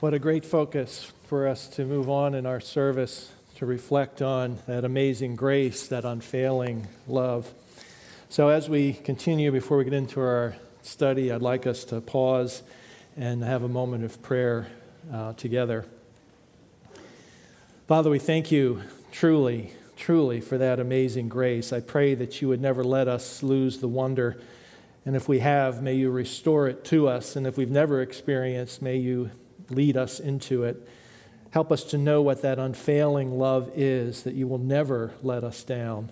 What a great focus for us to move on in our service to reflect on that amazing grace, that unfailing love. So, as we continue, before we get into our study, I'd like us to pause and have a moment of prayer uh, together. Father, we thank you truly, truly for that amazing grace. I pray that you would never let us lose the wonder. And if we have, may you restore it to us. And if we've never experienced, may you lead us into it. Help us to know what that unfailing love is, that you will never let us down.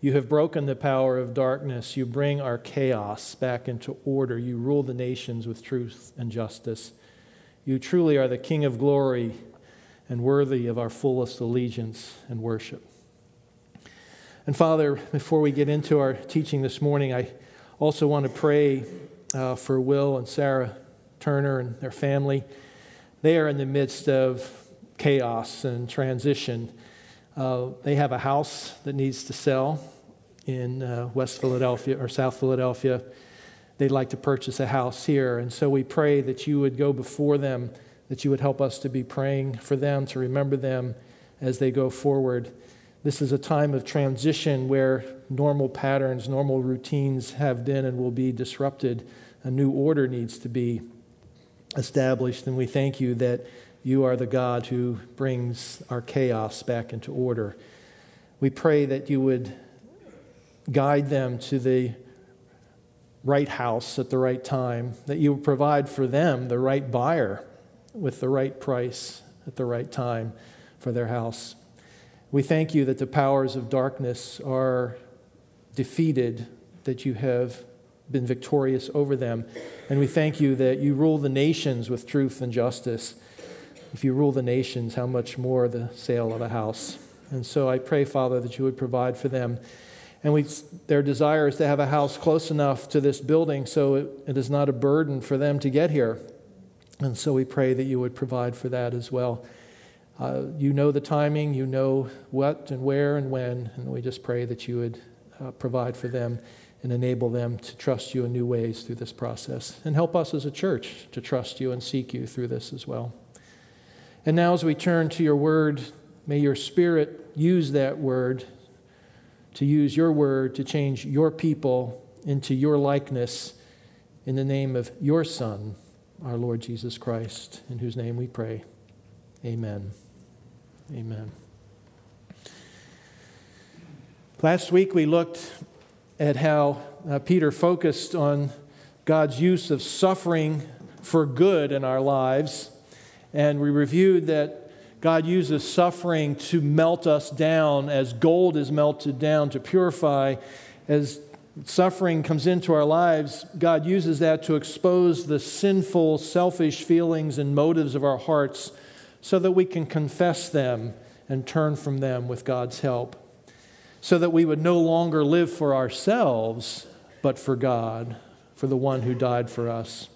You have broken the power of darkness. You bring our chaos back into order. You rule the nations with truth and justice. You truly are the King of glory and worthy of our fullest allegiance and worship. And Father, before we get into our teaching this morning, I also want to pray uh, for Will and Sarah Turner and their family. They are in the midst of chaos and transition. Uh, they have a house that needs to sell in uh, West Philadelphia or South Philadelphia. They'd like to purchase a house here. And so we pray that you would go before them, that you would help us to be praying for them, to remember them as they go forward. This is a time of transition where normal patterns, normal routines have been and will be disrupted. A new order needs to be established, and we thank you that you are the God who brings our chaos back into order. We pray that you would guide them to the right house at the right time, that you would provide for them the right buyer with the right price at the right time for their house. We thank you that the powers of darkness are defeated, that you have been victorious over them. And we thank you that you rule the nations with truth and justice. If you rule the nations, how much more the sale of a house? And so I pray, Father, that you would provide for them. And we, their desire is to have a house close enough to this building so it, it is not a burden for them to get here. And so we pray that you would provide for that as well. Uh, you know the timing, you know what and where and when, and we just pray that you would uh, provide for them and enable them to trust you in new ways through this process. And help us as a church to trust you and seek you through this as well. And now, as we turn to your word, may your spirit use that word to use your word to change your people into your likeness in the name of your Son, our Lord Jesus Christ, in whose name we pray. Amen. Amen. Last week we looked at how uh, Peter focused on God's use of suffering for good in our lives. And we reviewed that God uses suffering to melt us down as gold is melted down, to purify. As suffering comes into our lives, God uses that to expose the sinful, selfish feelings and motives of our hearts so that we can confess them and turn from them with God's help so that we would no longer live for ourselves, but for God, for the one who died for us.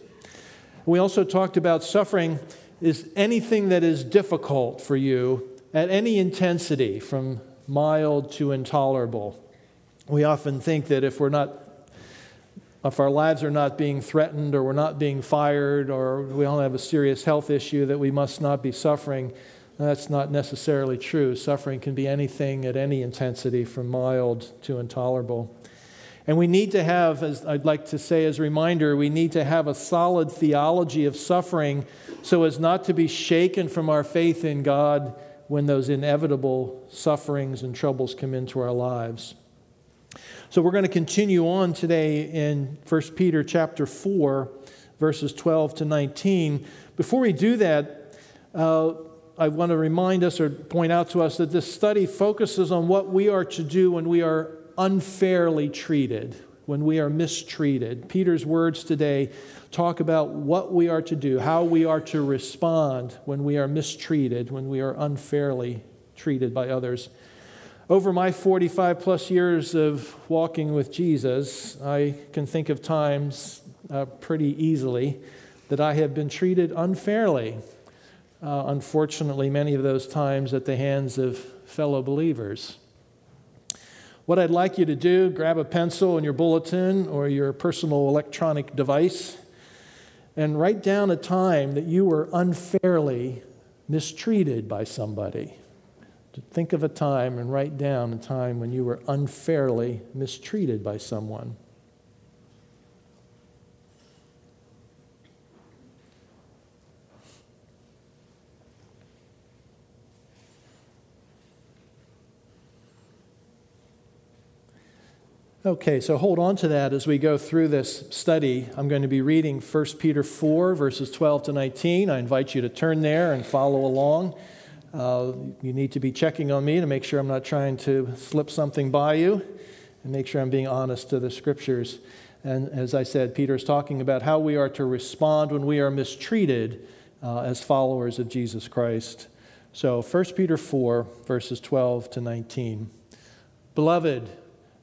We also talked about suffering is anything that is difficult for you at any intensity, from mild to intolerable. We often think that if we're not if our lives are not being threatened or we're not being fired or we don't have a serious health issue that we must not be suffering that's not necessarily true. Suffering can be anything at any intensity, from mild to intolerable. And we need to have, as I'd like to say as a reminder, we need to have a solid theology of suffering so as not to be shaken from our faith in God when those inevitable sufferings and troubles come into our lives. So we're going to continue on today in 1 Peter chapter 4, verses 12 to 19. Before we do that, uh, I want to remind us or point out to us that this study focuses on what we are to do when we are unfairly treated, when we are mistreated. Peter's words today talk about what we are to do, how we are to respond when we are mistreated, when we are unfairly treated by others. Over my 45 plus years of walking with Jesus, I can think of times uh, pretty easily that I have been treated unfairly uh, unfortunately, many of those times at the hands of fellow believers. What I'd like you to do, grab a pencil and your bulletin or your personal electronic device and write down a time that you were unfairly mistreated by somebody. Think of a time and write down a time when you were unfairly mistreated by someone. Okay, so hold on to that as we go through this study. I'm going to be reading 1 Peter 4, verses 12 to 19. I invite you to turn there and follow along. Uh, you need to be checking on me to make sure I'm not trying to slip something by you and make sure I'm being honest to the scriptures. And as I said, Peter is talking about how we are to respond when we are mistreated uh, as followers of Jesus Christ. So 1 Peter 4, verses 12 to 19. Beloved,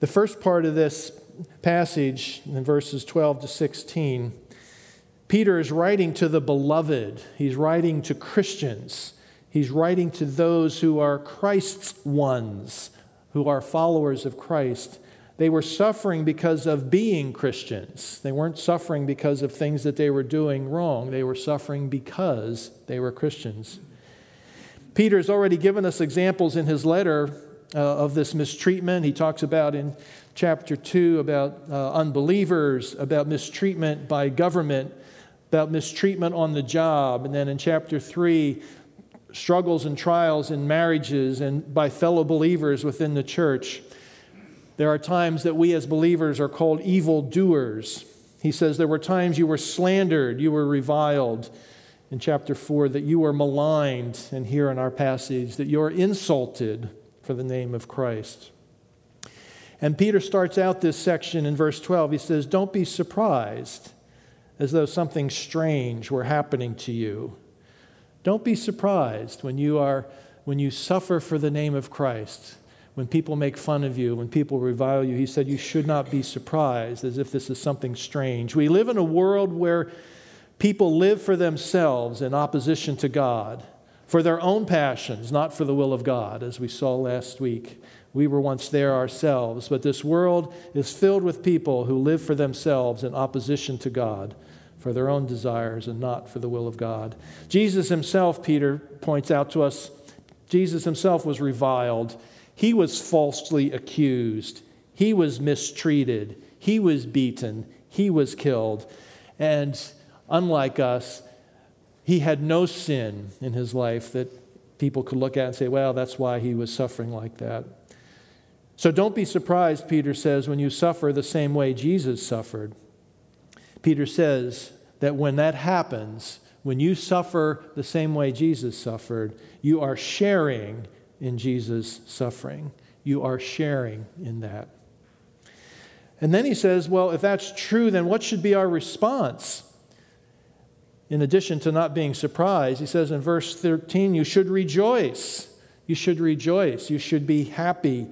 The first part of this passage, in verses 12 to 16, Peter is writing to the beloved. He's writing to Christians. He's writing to those who are Christ's ones, who are followers of Christ. They were suffering because of being Christians. They weren't suffering because of things that they were doing wrong. They were suffering because they were Christians. Peter's already given us examples in his letter uh, of this mistreatment. He talks about in chapter 2 about uh, unbelievers, about mistreatment by government, about mistreatment on the job. And then in chapter 3, struggles and trials in marriages and by fellow believers within the church. There are times that we as believers are called evil doers. He says there were times you were slandered, you were reviled. In chapter 4, that you were maligned, and here in our passage, that you're insulted for the name of Christ. And Peter starts out this section in verse 12. He says, Don't be surprised as though something strange were happening to you. Don't be surprised when you are when you suffer for the name of Christ, when people make fun of you, when people revile you. He said you should not be surprised as if this is something strange. We live in a world where people live for themselves in opposition to God for their own passions, not for the will of God, as we saw last week. We were once there ourselves, but this world is filled with people who live for themselves in opposition to God, for their own desires and not for the will of God. Jesus himself, Peter points out to us, Jesus himself was reviled. He was falsely accused. He was mistreated. He was beaten. He was killed. And unlike us, he had no sin in his life that people could look at and say, well, that's why he was suffering like that. So don't be surprised, Peter says, when you suffer the same way Jesus suffered. Peter says that when that happens, when you suffer the same way Jesus suffered, you are sharing in Jesus' suffering. You are sharing in that. And then he says, well, if that's true, then what should be our response? In addition to not being surprised, he says in verse 13, you should rejoice. You should rejoice. You should be happy.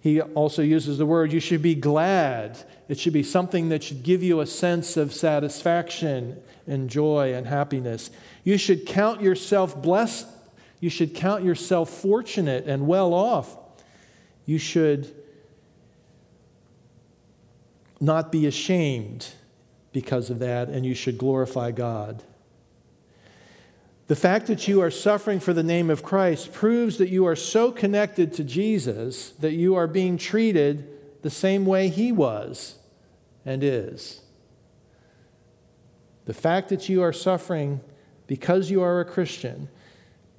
He also uses the word, you should be glad. It should be something that should give you a sense of satisfaction and joy and happiness. You should count yourself blessed. You should count yourself fortunate and well off. You should not be ashamed because of that, and you should glorify God. The fact that you are suffering for the name of Christ proves that you are so connected to Jesus that you are being treated the same way he was and is. The fact that you are suffering because you are a Christian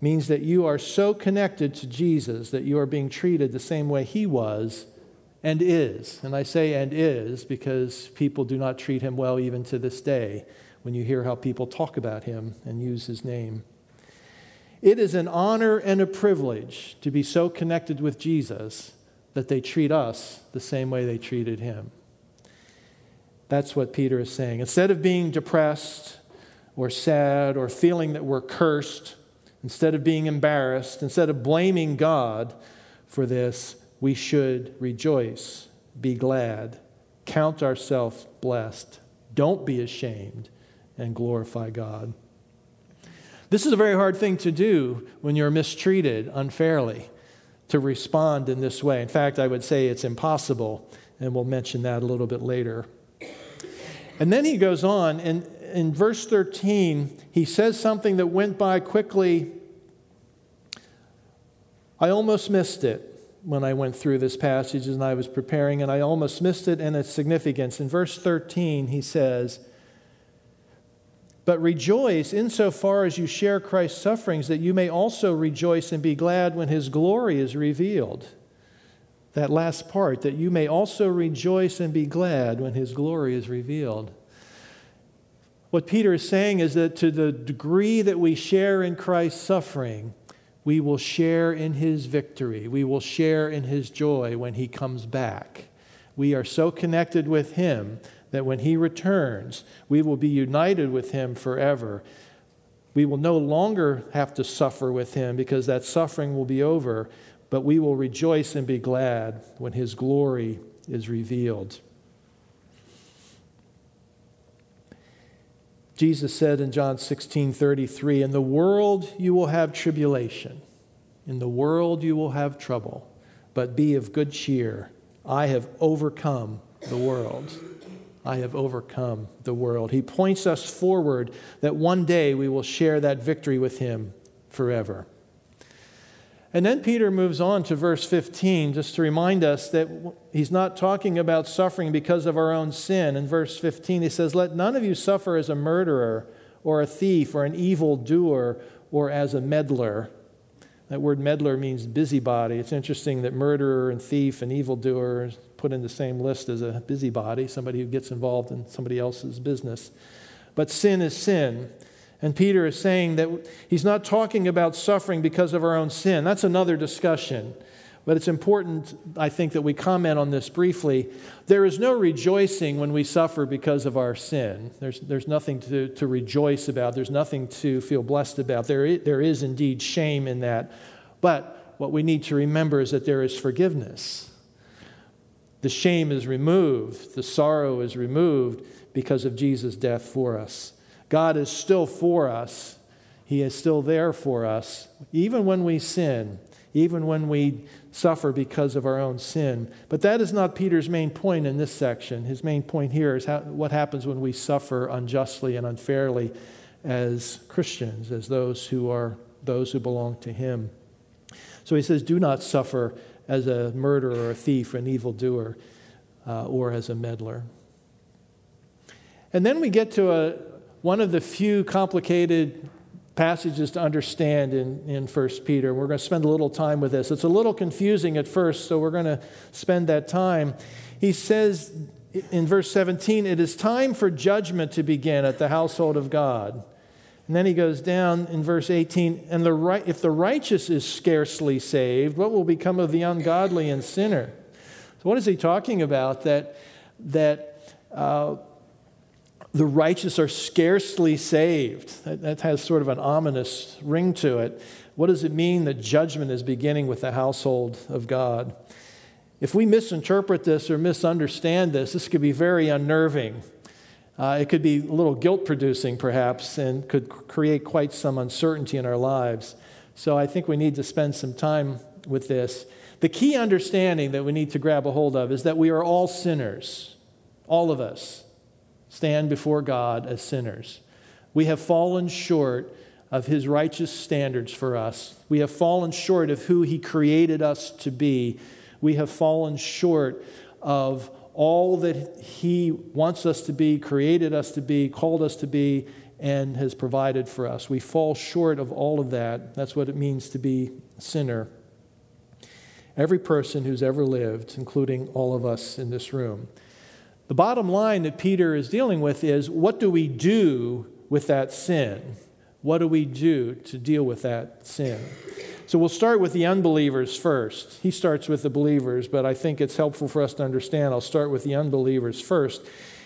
means that you are so connected to Jesus that you are being treated the same way he was and is. And I say and is because people do not treat him well even to this day when you hear how people talk about him and use his name. It is an honor and a privilege to be so connected with Jesus that they treat us the same way they treated him. That's what Peter is saying. Instead of being depressed or sad or feeling that we're cursed, instead of being embarrassed, instead of blaming God for this, we should rejoice, be glad, count ourselves blessed, don't be ashamed, and glorify God. This is a very hard thing to do when you're mistreated unfairly, to respond in this way. In fact, I would say it's impossible, and we'll mention that a little bit later. And then he goes on, and in verse 13, he says something that went by quickly. I almost missed it when I went through this passage and I was preparing, and I almost missed it and its significance. In verse 13, he says, But rejoice insofar as you share Christ's sufferings, that you may also rejoice and be glad when his glory is revealed. That last part, that you may also rejoice and be glad when his glory is revealed. What Peter is saying is that to the degree that we share in Christ's suffering, we will share in his victory. We will share in his joy when he comes back. We are so connected with him that when he returns, we will be united with him forever. We will no longer have to suffer with him because that suffering will be over, but we will rejoice and be glad when his glory is revealed. Jesus said in John 16 33, In the world you will have tribulation. In the world you will have trouble. But be of good cheer. I have overcome the world. I have overcome the world. He points us forward that one day we will share that victory with him forever. And then Peter moves on to verse 15 just to remind us that he's not talking about suffering because of our own sin. In verse 15, he says, Let none of you suffer as a murderer or a thief or an evil doer or as a meddler. That word meddler means busybody. It's interesting that murderer and thief and evildoer put in the same list as a busybody, somebody who gets involved in somebody else's business. But sin is sin. And Peter is saying that he's not talking about suffering because of our own sin. That's another discussion. But it's important, I think, that we comment on this briefly. There is no rejoicing when we suffer because of our sin. There's, there's nothing to, to rejoice about, there's nothing to feel blessed about. There there is indeed shame in that. But what we need to remember is that there is forgiveness. The shame is removed, the sorrow is removed because of Jesus' death for us. God is still for us. He is still there for us, even when we sin, even when we suffer because of our own sin. But that is not Peter's main point in this section. His main point here is how, what happens when we suffer unjustly and unfairly as Christians, as those who are those who belong to Him. So he says, Do not suffer as a murderer or a thief or an evildoer uh, or as a meddler. And then we get to a, one of the few complicated passages to understand in, in 1 Peter. We're going to spend a little time with this. It's a little confusing at first, so we're going to spend that time. He says in verse 17, It is time for judgment to begin at the household of God. And then he goes down in verse 18, and the right, if the righteous is scarcely saved, what will become of the ungodly and sinner? So, what is he talking about? That, that uh, the righteous are scarcely saved. That, that, has sort of an ominous ring to it. What does it mean that judgment is beginning with the household of God? If we misinterpret this or misunderstand this, this could be very unnerving. Uh, it could be a little guilt producing, perhaps, and could create quite some uncertainty in our lives. So I think we need to spend some time with this. The key understanding that we need to grab a hold of is that we are all sinners, all of us stand before God as sinners. We have fallen short of his righteous standards for us. We have fallen short of who he created us to be. We have fallen short of all that He wants us to be, created us to be, called us to be, and has provided for us. We fall short of all of that. That's what it means to be a sinner. Every person who's ever lived, including all of us in this room. The bottom line that Peter is dealing with is what do we do with that sin? What do we do to deal with that sin? So we'll start with the unbelievers first. He starts with the believers, but I think it's helpful for us to understand. I'll start with the unbelievers first.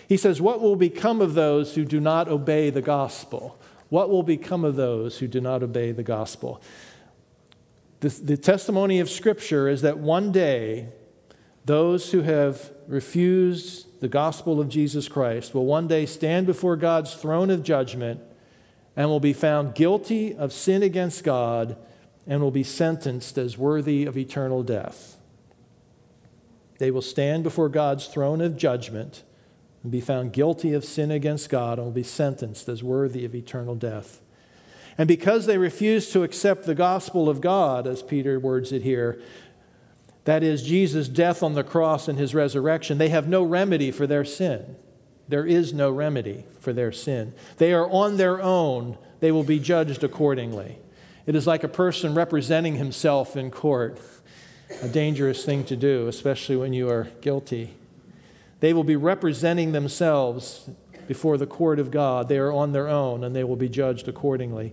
He says, What will become of those who do not obey the gospel? What will become of those who do not obey the gospel? The, the testimony of Scripture is that one day, those who have refused the gospel of Jesus Christ will one day stand before God's throne of judgment and will be found guilty of sin against God and will be sentenced as worthy of eternal death. They will stand before God's throne of judgment and be found guilty of sin against God and will be sentenced as worthy of eternal death. And because they refuse to accept the gospel of God, as Peter words it here, that is, Jesus' death on the cross and his resurrection, they have no remedy for their sin. There is no remedy for their sin. They are on their own, they will be judged accordingly. It is like a person representing himself in court, a dangerous thing to do, especially when you are guilty. They will be representing themselves before the court of God. They are on their own and they will be judged accordingly.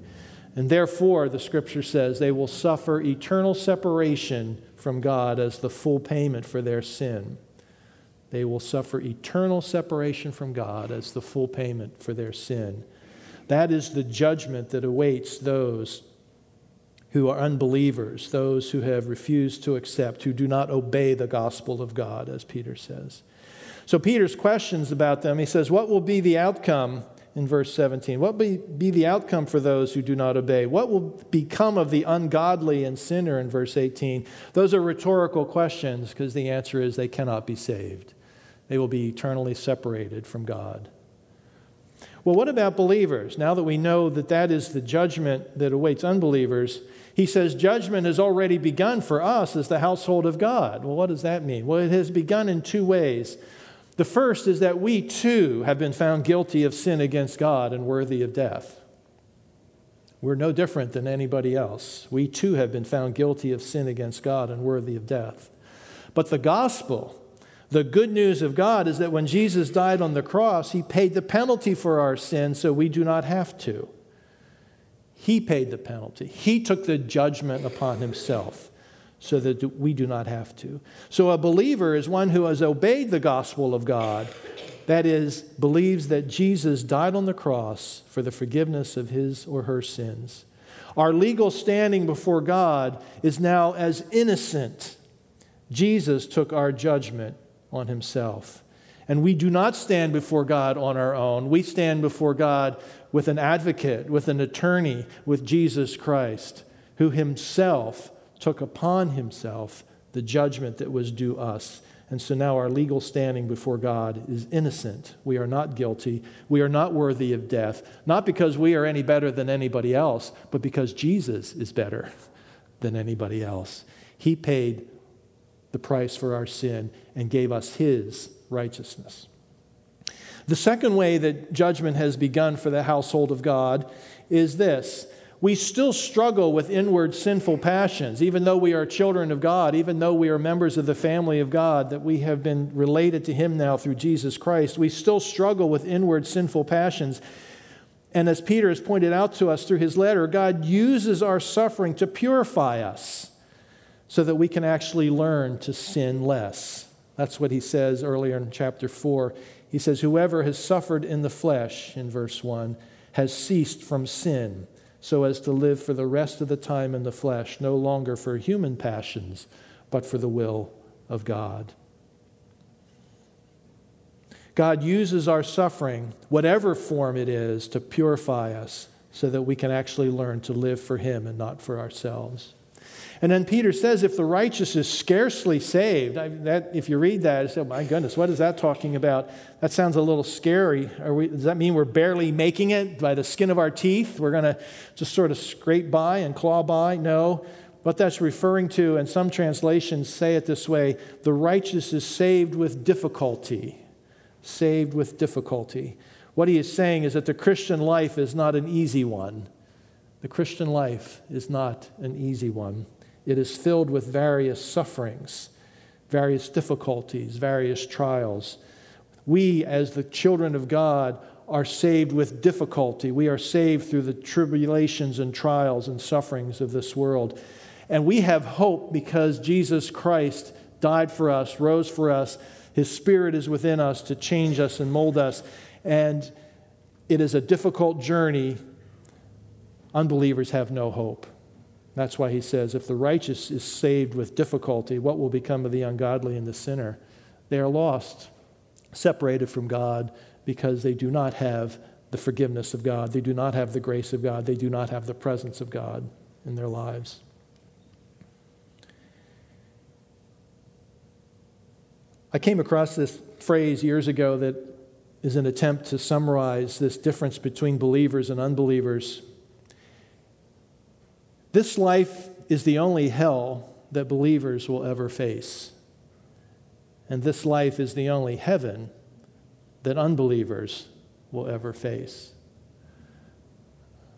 And therefore, the scripture says, they will suffer eternal separation from God as the full payment for their sin. They will suffer eternal separation from God as the full payment for their sin. That is the judgment that awaits those who are unbelievers, those who have refused to accept, who do not obey the gospel of God, as Peter says. So, Peter's questions about them, he says, What will be the outcome in verse 17? What will be the outcome for those who do not obey? What will become of the ungodly and sinner in verse 18? Those are rhetorical questions because the answer is they cannot be saved. They will be eternally separated from God. Well, what about believers? Now that we know that that is the judgment that awaits unbelievers, he says judgment has already begun for us as the household of God. Well, what does that mean? Well, it has begun in two ways. The first is that we too have been found guilty of sin against God and worthy of death. We're no different than anybody else. We too have been found guilty of sin against God and worthy of death. But the gospel, the good news of God, is that when Jesus died on the cross, he paid the penalty for our sin so we do not have to. He paid the penalty. He took the judgment upon himself so that we do not have to. So a believer is one who has obeyed the gospel of God, that is, believes that Jesus died on the cross for the forgiveness of his or her sins. Our legal standing before God is now as innocent. Jesus took our judgment on himself. And we do not stand before God on our own. We stand before God with an advocate, with an attorney, with Jesus Christ, who himself took upon himself the judgment that was due us. And so now our legal standing before God is innocent. We are not guilty. We are not worthy of death, not because we are any better than anybody else, but because Jesus is better than anybody else. He paid the price for our sin and gave us his righteousness. The second way that judgment has begun for the household of God is this we still struggle with inward sinful passions, even though we are children of God, even though we are members of the family of God, that we have been related to Him now through Jesus Christ. We still struggle with inward sinful passions. And as Peter has pointed out to us through his letter, God uses our suffering to purify us so that we can actually learn to sin less. That's what he says earlier in chapter 4. He says, Whoever has suffered in the flesh, in verse 1, has ceased from sin, so as to live for the rest of the time in the flesh, no longer for human passions, but for the will of God. God uses our suffering, whatever form it is, to purify us so that we can actually learn to live for Him and not for ourselves. And then Peter says, if the righteous is scarcely saved, I, that, if you read that, you say, oh my goodness, what is that talking about? That sounds a little scary. We, does that mean we're barely making it by the skin of our teeth? We're going to just sort of scrape by and claw by? No. what that's referring to, and some translations say it this way the righteous is saved with difficulty. Saved with difficulty. What he is saying is that the Christian life is not an easy one. The Christian life is not an easy one. It is filled with various sufferings, various difficulties, various trials. We, as the children of God, are saved with difficulty. We are saved through the tribulations and trials and sufferings of this world. And we have hope because Jesus Christ died for us, rose for us. His Spirit is within us to change us and mold us. And it is a difficult journey. Unbelievers have no hope. That's why he says, if the righteous is saved with difficulty, what will become of the ungodly and the sinner? They are lost, separated from God, because they do not have the forgiveness of God. They do not have the grace of God. They do not have the presence of God in their lives. I came across this phrase years ago that is an attempt to summarize this difference between believers and unbelievers. This life is the only hell that believers will ever face. And this life is the only heaven that unbelievers will ever face.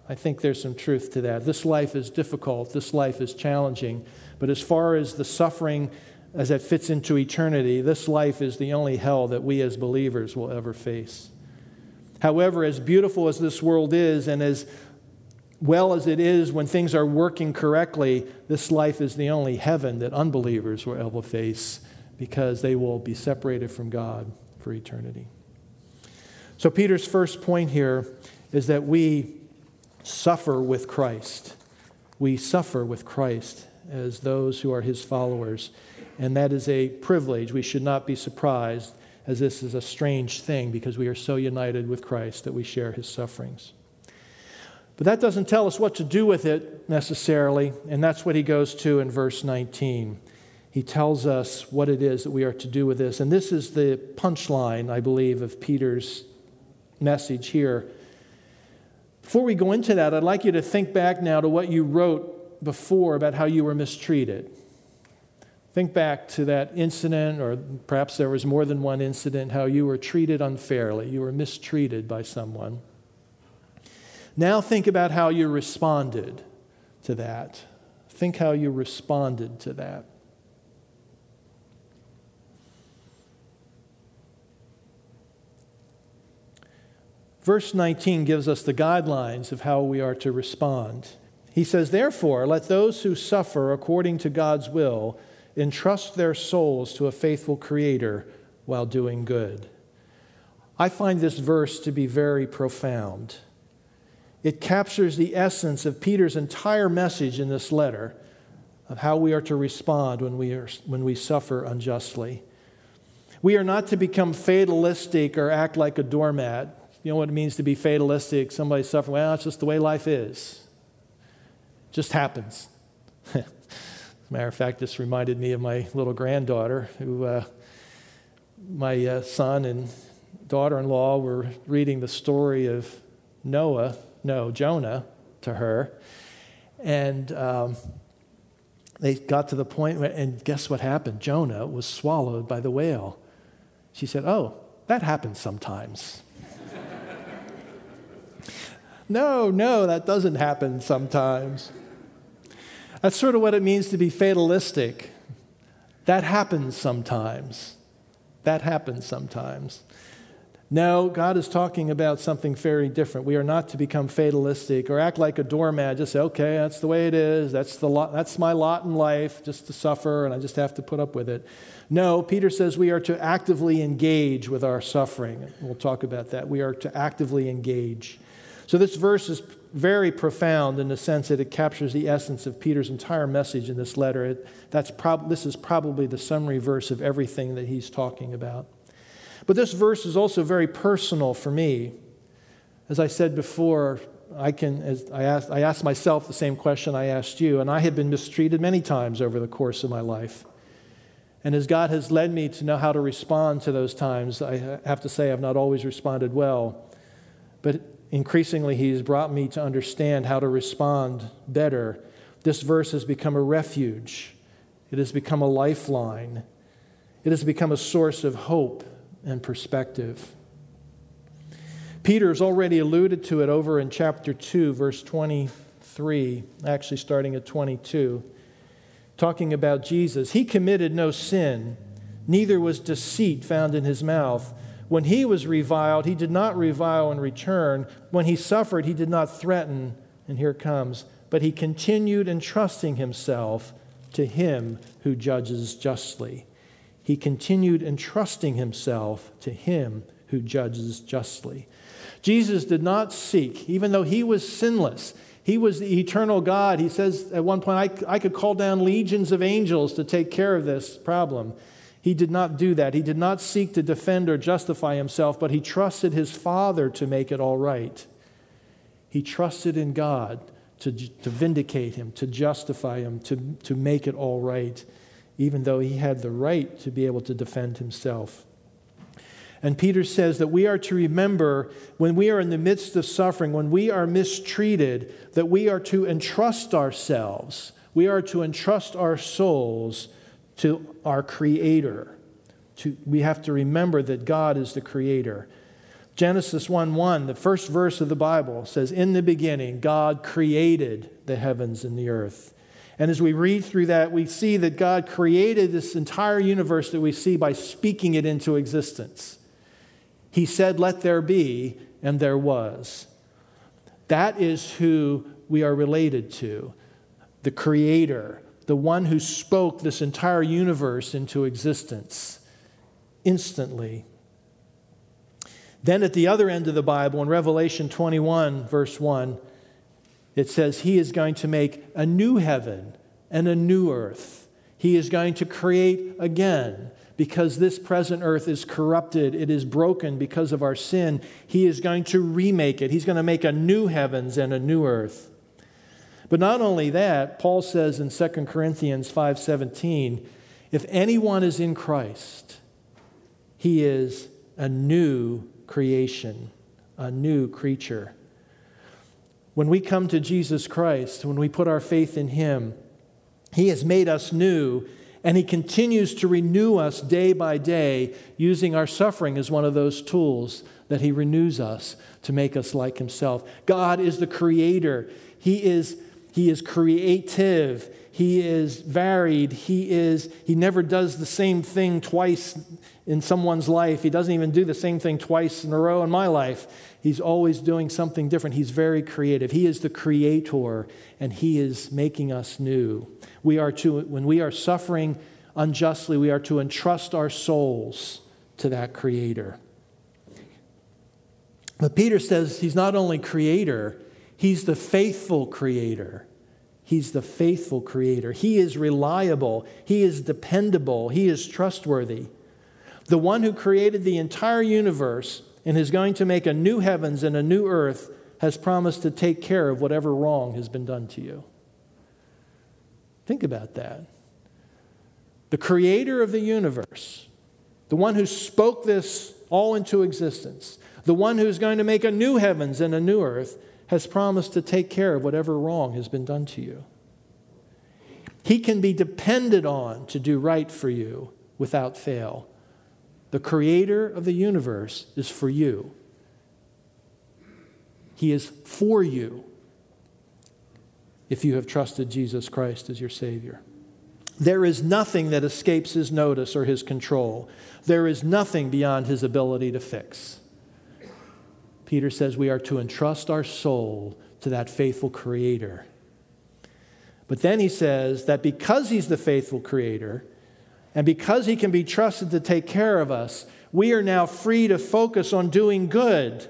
I think there's some truth to that. This life is difficult, this life is challenging, but as far as the suffering as it fits into eternity, this life is the only hell that we as believers will ever face. However, as beautiful as this world is, and as well as it is when things are working correctly, this life is the only heaven that unbelievers will ever face because they will be separated from God for eternity. So, Peter's first point here is that we suffer with Christ. We suffer with Christ as those who are his followers and that is a privilege. We should not be surprised, as this is a strange thing because we are so united with Christ that we share his sufferings. But that doesn't tell us what to do with it necessarily, and that's what he goes to in verse 19. He tells us what it is that we are to do with this. And this is the punchline, I believe, of Peter's message here. Before we go into that, I'd like you to think back now to what you wrote before about how you were mistreated. Think back to that incident, or perhaps there was more than one incident, how you were treated unfairly, you were mistreated by someone. Now think about how you responded to that. Think how you responded to that. Verse 19 gives us the guidelines of how we are to respond. He says, Therefore, let those who suffer according to God's will entrust their souls to a faithful Creator while doing good. I find this verse to be very profound. It captures the essence of Peter's entire message in this letter of how we are to respond when we, are, when we suffer unjustly. We are not to become fatalistic or act like a doormat. You know what it means to be fatalistic? Somebody suffering, well, it's just the way life is. It just happens. As a matter of fact, this reminded me of my little granddaughter, who uh, my uh, son and daughter in law were reading the story of Noah, no, Jonah, to her. And um, they got to the point, where, and guess what happened? Jonah was swallowed by the whale. She said, Oh, that happens sometimes. no, no, that doesn't happen sometimes. That's sort of what it means to be fatalistic. That happens sometimes. That happens sometimes. No, God is talking about something very different. We are not to become fatalistic or act like a doormat, just say, okay, that's the way it is. That's, the that's my lot in life, just to suffer, and I just have to put up with it. No, Peter says we are to actively engage with our suffering. We'll talk about that. We are to actively engage. So this verse is very profound in the sense that it captures the essence of Peter's entire message in this letter. It, that's prob- this is probably the summary verse of everything that he's talking about. But this verse is also very personal for me. As I said before, I can as I asked, I asked myself the same question I asked you, and I have been mistreated many times over the course of my life. And as God has led me to know how to respond to those times, I have to say I've not always responded well. But increasingly, He has brought me to understand how to respond better This verse has become a refuge, it has become a lifeline, it has become a source of hope and perspective. Peter has already alluded to it over in chapter 2, verse 23, actually starting at 22, talking about Jesus. He committed no sin, neither was deceit found in his mouth. When he was reviled, he did not revile in return. When he suffered, he did not threaten, and here comes, but he continued entrusting himself to him who judges justly. He continued entrusting himself to him who judges justly. Jesus did not seek, even though he was sinless, he was the eternal God. He says at one point, I, I could call down legions of angels to take care of this problem. He did not do that. He did not seek to defend or justify himself, but he trusted his Father to make it all right. He trusted in God to, to vindicate him, to justify him, to, to make it all right, even though he had the right to be able to defend himself. And Peter says that we are to remember when we are in the midst of suffering, when we are mistreated, that we are to entrust ourselves, we are to entrust our souls to our Creator. To, we have to remember that God is the Creator. Genesis 1 1, the first verse of the Bible says, In the beginning, God created the heavens and the earth. And as we read through that, we see that God created this entire universe that we see by speaking it into existence. He said, Let there be, and there was. That is who we are related to the Creator, the one who spoke this entire universe into existence instantly. Then at the other end of the Bible, in Revelation 21, verse 1, it says, He is going to make a new heaven and a new earth. He is going to create again because this present earth is corrupted, it is broken because of our sin. He is going to remake it. He's going to make a new heavens and a new earth. But not only that, Paul says in 2 Corinthians 5:17, if anyone is in Christ, he is a new creation, a new creature. When we come to Jesus Christ, when we put our faith in him, he has made us new and He continues to renew us day by day, using our suffering as one of those tools that He renews us to make us like Himself. God is the Creator, He is, he is creative. He is varied. He is he never does the same thing twice in someone's life. He doesn't even do the same thing twice in a row in my life. He's always doing something different. He's very creative. He is the creator and he is making us new we are to, when we are suffering unjustly, we are to entrust our souls to that Creator. But Peter says he's not only Creator, he's the faithful Creator. He's the faithful Creator. He is reliable, He is dependable, He is trustworthy. The one who created the entire universe and is going to make a new heavens and a new earth has promised to take care of whatever wrong has been done to you. Think about that. The creator of the universe, the one who spoke this all into existence, the one who's going to make a new heavens and a new earth, has promised to take care of whatever wrong has been done to you. He can be depended on to do right for you without fail. The creator of the universe is for you. He is for you if you have trusted Jesus Christ as your Savior. There is nothing that escapes his notice or his control. There is nothing beyond his ability to fix. Peter says we are to entrust our soul to that faithful Creator. But then he says that because he's the faithful Creator, and because he can be trusted to take care of us, we are now free to focus on doing good,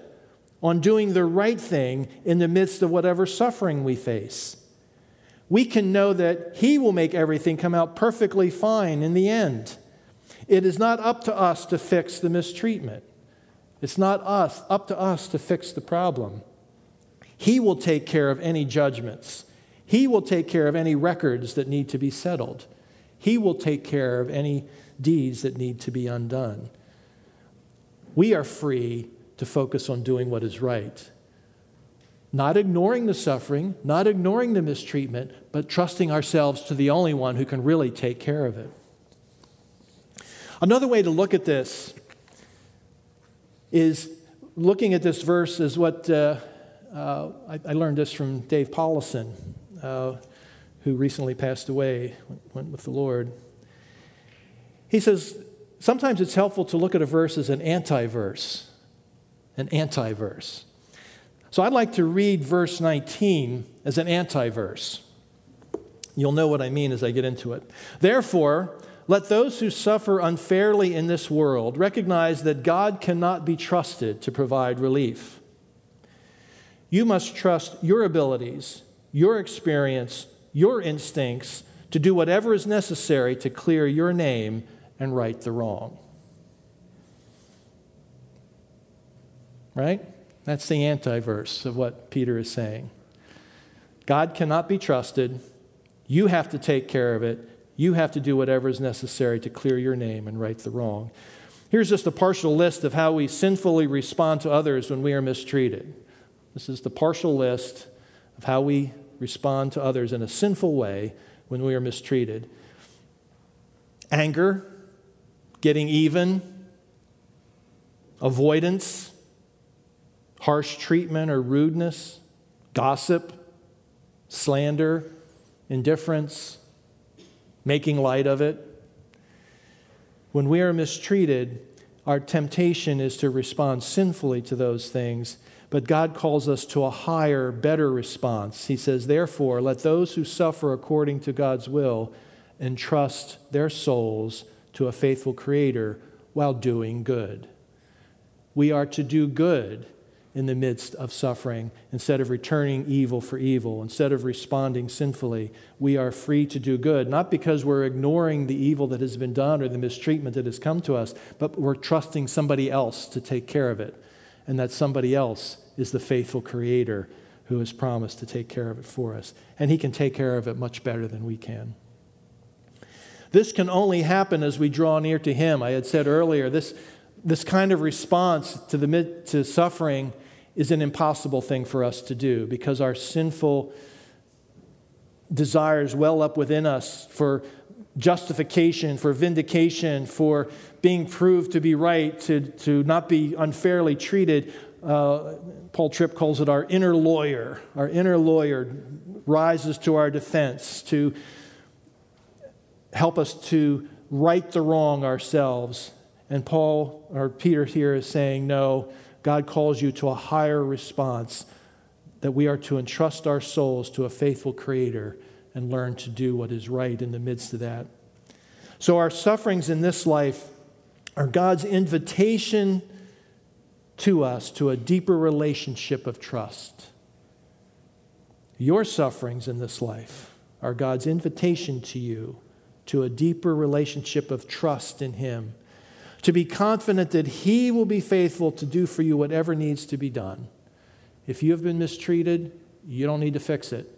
on doing the right thing in the midst of whatever suffering we face we can know that He will make everything come out perfectly fine in the end. It is not up to us to fix the mistreatment. It's not us, up to us to fix the problem. He will take care of any judgments. He will take care of any records that need to be settled. He will take care of any deeds that need to be undone. We are free to focus on doing what is right not ignoring the suffering, not ignoring the mistreatment, but trusting ourselves to the only one who can really take care of it. Another way to look at this is looking at this verse as what uh, uh, I, I, learned this from Dave Powlison, uh, who recently passed away, went with the Lord. He says, sometimes it's helpful to look at a verse as an anti verse, an anti verse. So I'd like to read verse 19 as an anti verse. You'll know what I mean as I get into it. Therefore, let those who suffer unfairly in this world recognize that God cannot be trusted to provide relief. You must trust your abilities, your experience, your instincts to do whatever is necessary to clear your name and right the wrong. Right? That's the anti-verse of what Peter is saying. God cannot be trusted. You have to take care of it. You have to do whatever is necessary to clear your name and right the wrong. Here's just a partial list of how we sinfully respond to others when we are mistreated. This is the partial list of how we respond to others in a sinful way when we are mistreated anger, getting even, avoidance, harsh treatment or rudeness, gossip, slander, indifference, making light of it. When we are mistreated, our temptation is to respond sinfully to those things, but God calls us to a higher, better response. He says, Therefore, let those who suffer according to God's will entrust their souls to a faithful Creator while doing good. We are to do good in the midst of suffering. Instead of returning evil for evil, instead of responding sinfully, we are free to do good, not because we're ignoring the evil that has been done or the mistreatment that has come to us, but we're trusting somebody else to take care of it. And that somebody else is the faithful Creator who has promised to take care of it for us. And He can take care of it much better than we can. This can only happen as we draw near to Him. I had said earlier, this, this kind of response to, the, to suffering is an impossible thing for us to do because our sinful desires well up within us for justification, for vindication, for being proved to be right, to, to not be unfairly treated. Uh, Paul Tripp calls it our inner lawyer. Our inner lawyer rises to our defense to help us to right the wrong ourselves. And Paul, or Peter here, is saying, no, God calls you to a higher response that we are to entrust our souls to a faithful Creator and learn to do what is right in the midst of that. So, our sufferings in this life are God's invitation to us to a deeper relationship of trust. Your sufferings in this life are God's invitation to you to a deeper relationship of trust in Him to be confident that He will be faithful to do for you whatever needs to be done. If you have been mistreated, you don't need to fix it.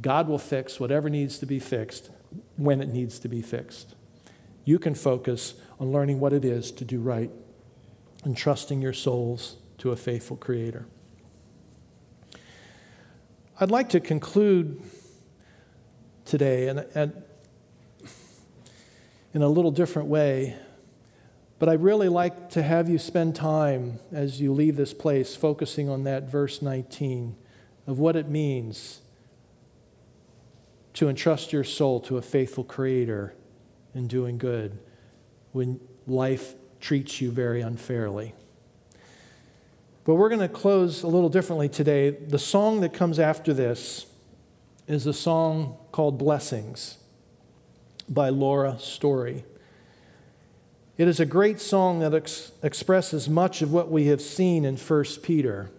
God will fix whatever needs to be fixed when it needs to be fixed. You can focus on learning what it is to do right and trusting your souls to a faithful Creator. I'd like to conclude today and, and in a little different way but I'd really like to have you spend time as you leave this place focusing on that verse 19 of what it means to entrust your soul to a faithful Creator in doing good when life treats you very unfairly. But we're going to close a little differently today. The song that comes after this is a song called Blessings by Laura Story. It is a great song that ex- expresses much of what we have seen in 1 Peter.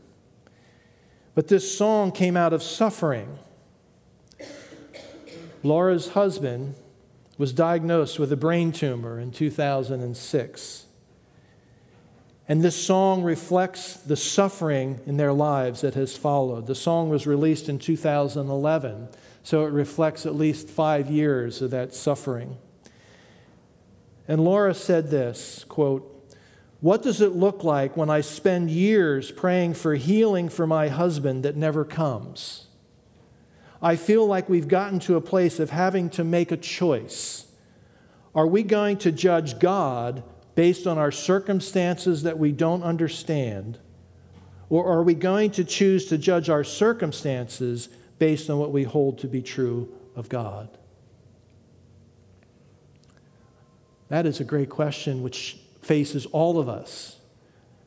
But this song came out of suffering. Laura's husband was diagnosed with a brain tumor in 2006. And this song reflects the suffering in their lives that has followed. The song was released in 2011, so it reflects at least five years of that suffering. And Laura said this quote, What does it look like when I spend years praying for healing for my husband that never comes? I feel like we've gotten to a place of having to make a choice. Are we going to judge God based on our circumstances that we don't understand? Or are we going to choose to judge our circumstances based on what we hold to be true of God? That is a great question which faces all of us.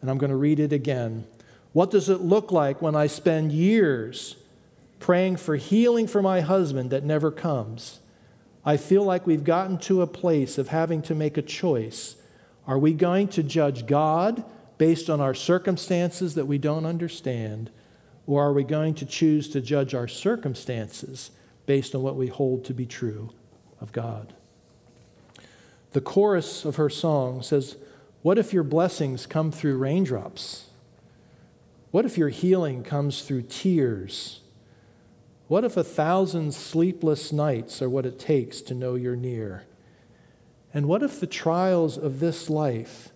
And I'm going to read it again. What does it look like when I spend years praying for healing for my husband that never comes? I feel like we've gotten to a place of having to make a choice. Are we going to judge God based on our circumstances that we don't understand? Or are we going to choose to judge our circumstances based on what we hold to be true of God? The chorus of her song says, What if your blessings come through raindrops? What if your healing comes through tears? What if a thousand sleepless nights are what it takes to know you're near? And what if the trials of this life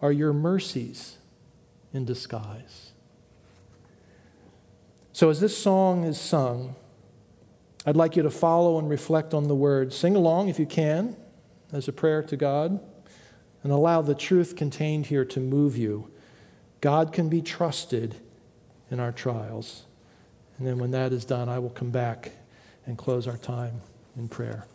are your mercies in disguise? So, as this song is sung, I'd like you to follow and reflect on the words. Sing along if you can as a prayer to God and allow the truth contained here to move you. God can be trusted in our trials. And then when that is done, I will come back and close our time in prayer.